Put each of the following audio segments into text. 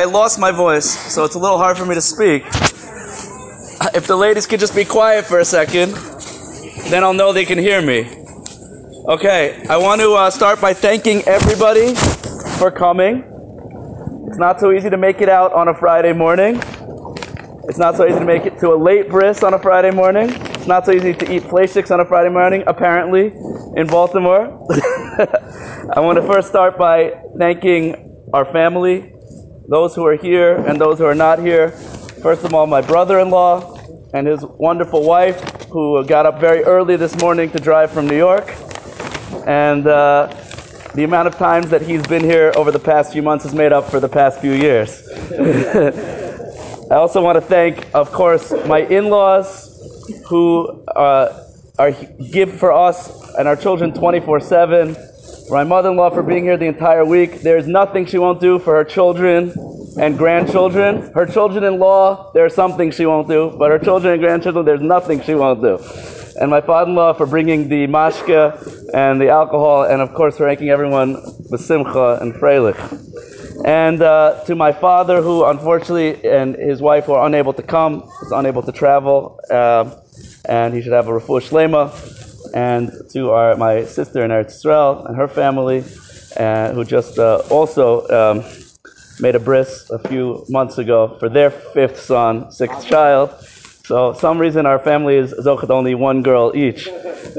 I lost my voice, so it's a little hard for me to speak. If the ladies could just be quiet for a second, then I'll know they can hear me. Okay, I want to uh, start by thanking everybody for coming. It's not so easy to make it out on a Friday morning. It's not so easy to make it to a late bris on a Friday morning. It's not so easy to eat fleischiks on a Friday morning, apparently, in Baltimore. I want to first start by thanking our family, those who are here and those who are not here. First of all, my brother in law and his wonderful wife, who got up very early this morning to drive from New York. And uh, the amount of times that he's been here over the past few months has made up for the past few years. I also want to thank, of course, my in laws who uh, are, give for us and our children 24 7 my mother-in-law for being here the entire week. There's nothing she won't do for her children and grandchildren. Her children-in-law, there's something she won't do, but her children and grandchildren, there's nothing she won't do. And my father-in-law for bringing the mashka and the alcohol, and of course for making everyone with simcha and freilich. And uh, to my father, who unfortunately, and his wife were unable to come, was unable to travel, uh, and he should have a refuah shlema and to our, my sister in Eretz Israel and her family, uh, who just uh, also um, made a bris a few months ago for their fifth son, sixth child. So, some reason our family is zochet only one girl each.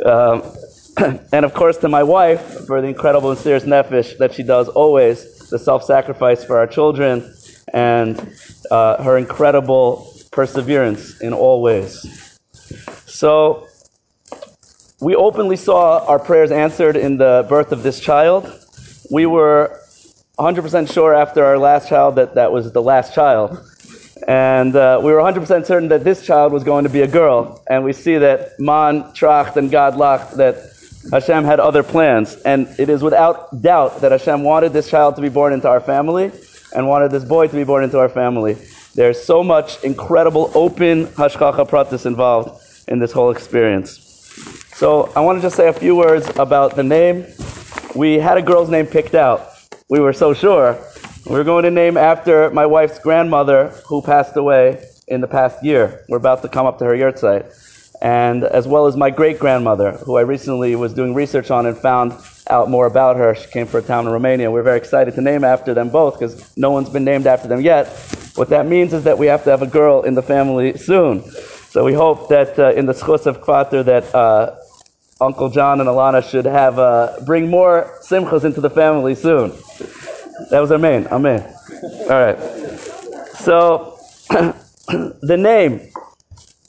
Um, and of course, to my wife for the incredible and mesiras nefesh that she does always, the self sacrifice for our children, and uh, her incredible perseverance in all ways. So, we openly saw our prayers answered in the birth of this child. We were 100% sure after our last child that that was the last child. And uh, we were 100% certain that this child was going to be a girl. And we see that Man tracht and God lacht, that Hashem had other plans. And it is without doubt that Hashem wanted this child to be born into our family and wanted this boy to be born into our family. There's so much incredible open hashgacha pratis involved in this whole experience. So I want to just say a few words about the name. We had a girl's name picked out. We were so sure. We're going to name after my wife's grandmother who passed away in the past year. We're about to come up to her yahrzeit. And as well as my great grandmother, who I recently was doing research on and found out more about her. She came from a town in Romania. We're very excited to name after them both because no one's been named after them yet. What that means is that we have to have a girl in the family soon. So we hope that uh, in the schus of Kvater that uh, Uncle John and Alana should have uh, bring more simchas into the family soon. That was amen. Amen. All right. So the name,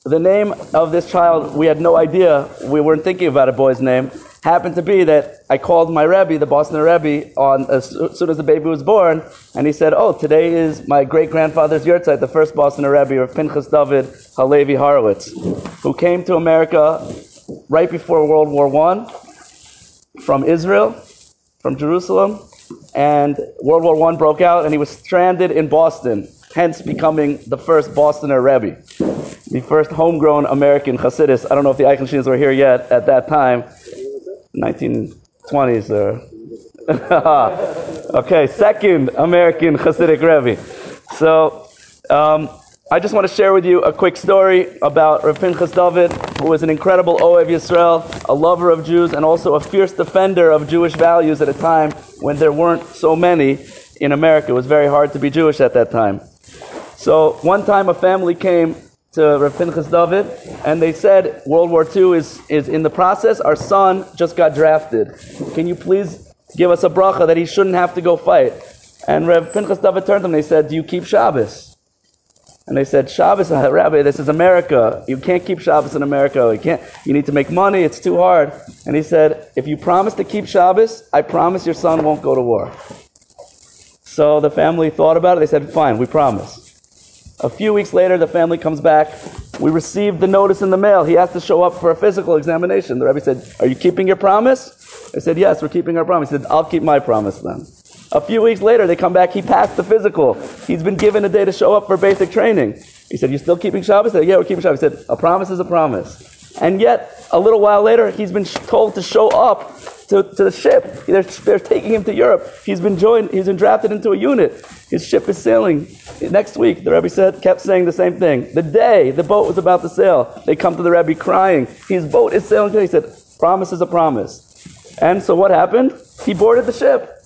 the name of this child, we had no idea. We weren't thinking about a boy's name. Happened to be that I called my Rebbe, the Boston Rebbe, on as soon as the baby was born, and he said, "Oh, today is my great grandfather's yahrzeit, the first Boston Rebbe, of Pinchas David Halevi Horowitz, who came to America right before World War I from Israel, from Jerusalem, and World War I broke out, and he was stranded in Boston, hence becoming the first Bostoner Rebbe, the first homegrown American Hasidus. I don't know if the Eichensteins were here yet at that time, 1920s or. okay, second American Hasidic Rebbe. So, um, I just want to share with you a quick story about Rav Pinchas David, who was an incredible Ohev Yisrael, a lover of Jews, and also a fierce defender of Jewish values at a time when there weren't so many in America. It was very hard to be Jewish at that time. So one time a family came to Rav Pinchas David, and they said, World War II is, is in the process. Our son just got drafted. Can you please give us a bracha that he shouldn't have to go fight? And Rav Pinchas David turned to them and they said, Do you keep Shabbos? And they said, Shabbos, uh, Rabbi, this is America. You can't keep Shabbos in America. You can't. You need to make money. It's too hard. And he said, if you promise to keep Shabbos, I promise your son won't go to war. So the family thought about it. They said, fine, we promise. A few weeks later, the family comes back. We received the notice in the mail. He has to show up for a physical examination. The rabbi said, Are you keeping your promise? They said, Yes, we're keeping our promise. He said, I'll keep my promise then. A few weeks later, they come back. He passed the physical. He's been given a day to show up for basic training. He said, You still keeping Shabbos? Said, yeah, we're keeping Shabbos. He said, A promise is a promise. And yet, a little while later, he's been told to show up to, to the ship. They're, they're taking him to Europe. He's been joined, he's been drafted into a unit. His ship is sailing. Next week, the Rebbe said, kept saying the same thing. The day the boat was about to sail, they come to the Rebbe crying. His boat is sailing today. He said, promise is a promise. And so what happened? He boarded the ship.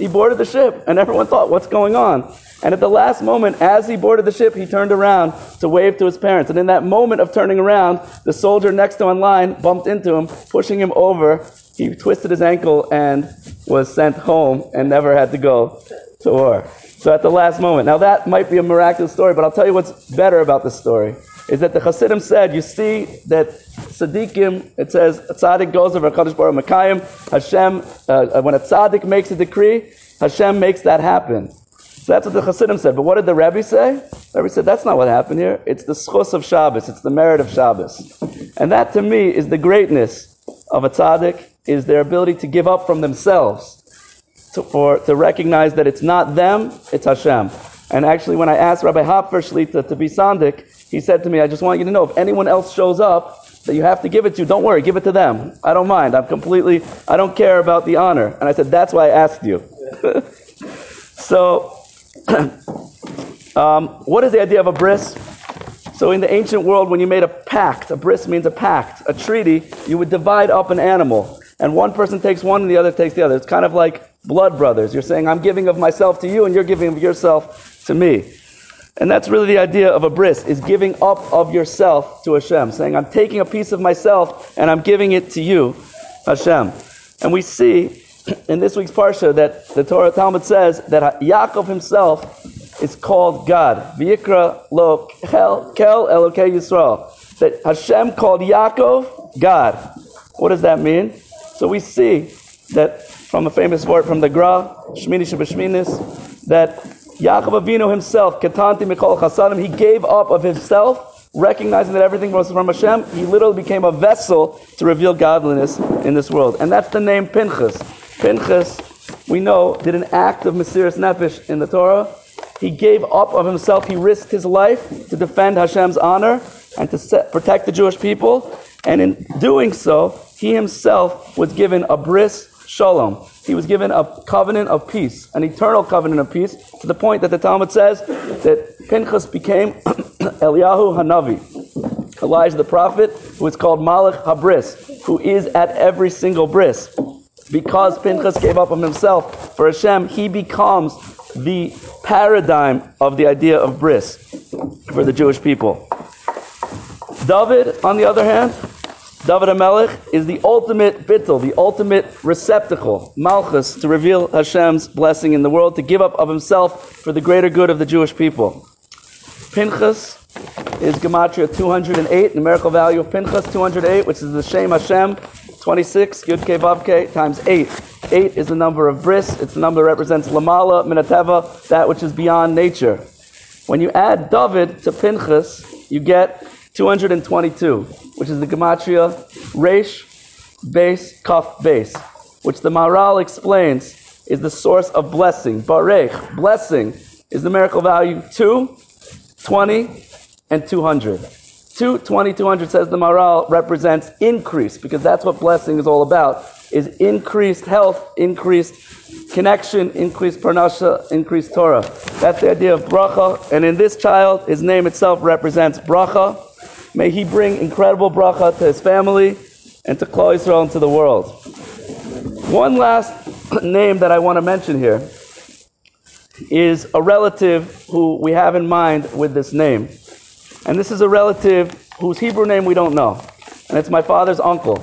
He boarded the ship, and everyone thought, what's going on? And at the last moment, as he boarded the ship, he turned around to wave to his parents. And in that moment of turning around, the soldier next to him in line bumped into him, pushing him over. He twisted his ankle and was sent home and never had to go to war. So at the last moment. Now that might be a miraculous story, but I'll tell you what's better about this story. Is that the Hasidim said, you see that Tzaddikim, it says, Tzaddik goes over Kaddish Baruch Mekayim, Hashem, uh, when a Tzaddik makes a decree, Hashem makes that happen. So that's what the Hasidim said. But what did the Rebbe say? The Rebbe said, that's not what happened here. It's the schos of Shabbos. It's the merit of Shabbos. And that to me is the greatness of a tzaddik, is their ability to give up from themselves, to, for, to recognize that it's not them, it's Hashem. And actually, when I asked Rabbi Hopfer Shlita to be Sandik, he said to me, I just want you to know, if anyone else shows up that you have to give it to, don't worry, give it to them. I don't mind. I'm completely, I don't care about the honor. And I said, that's why I asked you. so, um, what is the idea of a bris? So in the ancient world, when you made a pact, a bris means a pact, a treaty, you would divide up an animal. And one person takes one and the other takes the other. It's kind of like blood brothers. You're saying, I'm giving of myself to you and you're giving of yourself to me. And that's really the idea of a bris, is giving up of yourself to Hashem. Saying, I'm taking a piece of myself and I'm giving it to you, Hashem. And we see in this week's Parsha that the Torah Talmud says that Yaakov himself is called God. V'yikra lo kel, kel Elokei Yisrael. That Hashem called Yaakov God. What does that mean? So we see that from a famous word from the Gra, Shmini Shabashminis, that Yaakov Avinu himself, Ketanti Mikol Chasadim, he gave up of himself, recognizing that everything was from Hashem. He literally became a vessel to reveal godliness in this world. And that's the name Pinchas. Pinchas, we know, did an act of Mesiris Nefesh in the Torah. He gave up of himself. He risked his life to defend Hashem's honor and to set, protect the Jewish people. And in doing so, he himself was given a bris shalom. He was given a covenant of peace, an eternal covenant of peace, to the point that the Talmud says that Pinchas became Eliyahu Hanavi, Elijah the prophet, who is called Malach Habris, who is at every single bris because Pinchas gave up on himself for Hashem, he becomes the paradigm of the idea of bris for the Jewish people. David, on the other hand, David HaMelech is the ultimate bittel, the ultimate receptacle, malchus, to reveal Hashem's blessing in the world, to give up of himself for the greater good of the Jewish people. Pinchas is Gematria 208, numerical value of Pinchas 208, which is the Shem Hashem, 26, Yud Ke Vav Ke, times 8. 8 is the number of bris. It's the number that represents Lamala, Minateva, that which is beyond nature. When you add David to Pinchas, you get 222, which is the Gematria Resh, base, Kaf, base, which the Maharal explains is the source of blessing. Barech, blessing, is the miracle value 2, 20, and 200. 2, 20, 200 says the Maharal represents increase because that's what blessing is all about is increased health, increased connection, increased parnassah, increased Torah. That's the idea of bracha. And in this child, his name itself represents bracha. May he bring incredible bracha to his family and to Klal Yisrael and to the world. One last name that I want to mention here is a relative who we have in mind with this name. And this is a relative whose Hebrew name we don't know. And it's my father's uncle.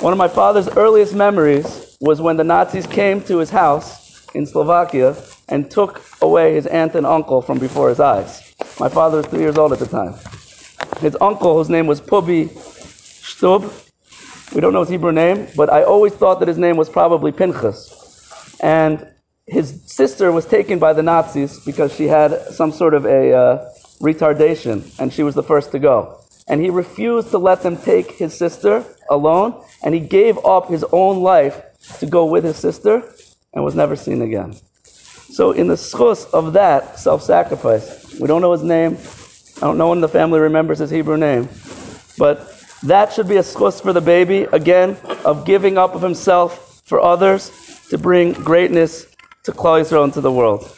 One of my father's earliest memories was when the Nazis came to his house in Slovakia and took away his aunt and uncle from before his eyes. My father was three years old at the time. His uncle, whose name was Pubi Shtub, we don't know his Hebrew name, but I always thought that his name was probably Pinchas. And his sister was taken by the Nazis because she had some sort of a uh, retardation, and she was the first to go. And he refused to let them take his sister alone, and he gave up his own life to go with his sister and was never seen again. So, in the schus of that self sacrifice, we don't know his name. I don't know when the family remembers his Hebrew name. But that should be a schus for the baby, again, of giving up of himself for others to bring greatness to Klal Yisrael into the world.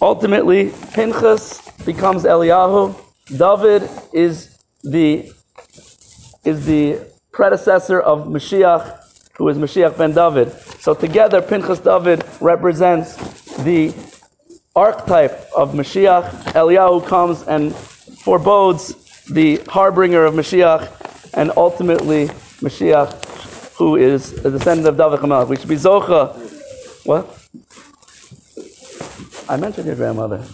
Ultimately, Pinchas becomes Eliyahu. David is the is the predecessor of Mashiach, who is Mashiach ben David. So together, Pinchas David represents the archetype of Mashiach. Eliyahu comes and forebodes the harbinger of Mashiach, and ultimately Mashiach, who is a descendant of David Hamelech. We should be Zocha. What? I mentioned your grandmother.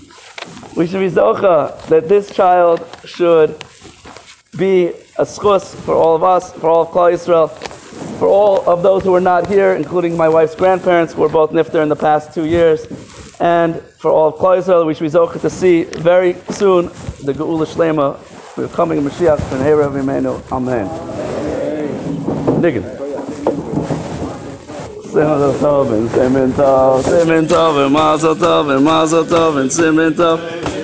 We should be Zocha that this child should be a schus for all of us, for all of Klal Yisrael, for all of those who are not here, including my wife's grandparents, who were both nifter in the past two years, and for all of Klal Yisrael, we should be zocha to see very soon the Geula Shlema, the coming Mashiach, and Herav Imenu. Amen. Niggun. Simen tov, simen tov, simen tov, mazel tov, mazel tov, simen tov.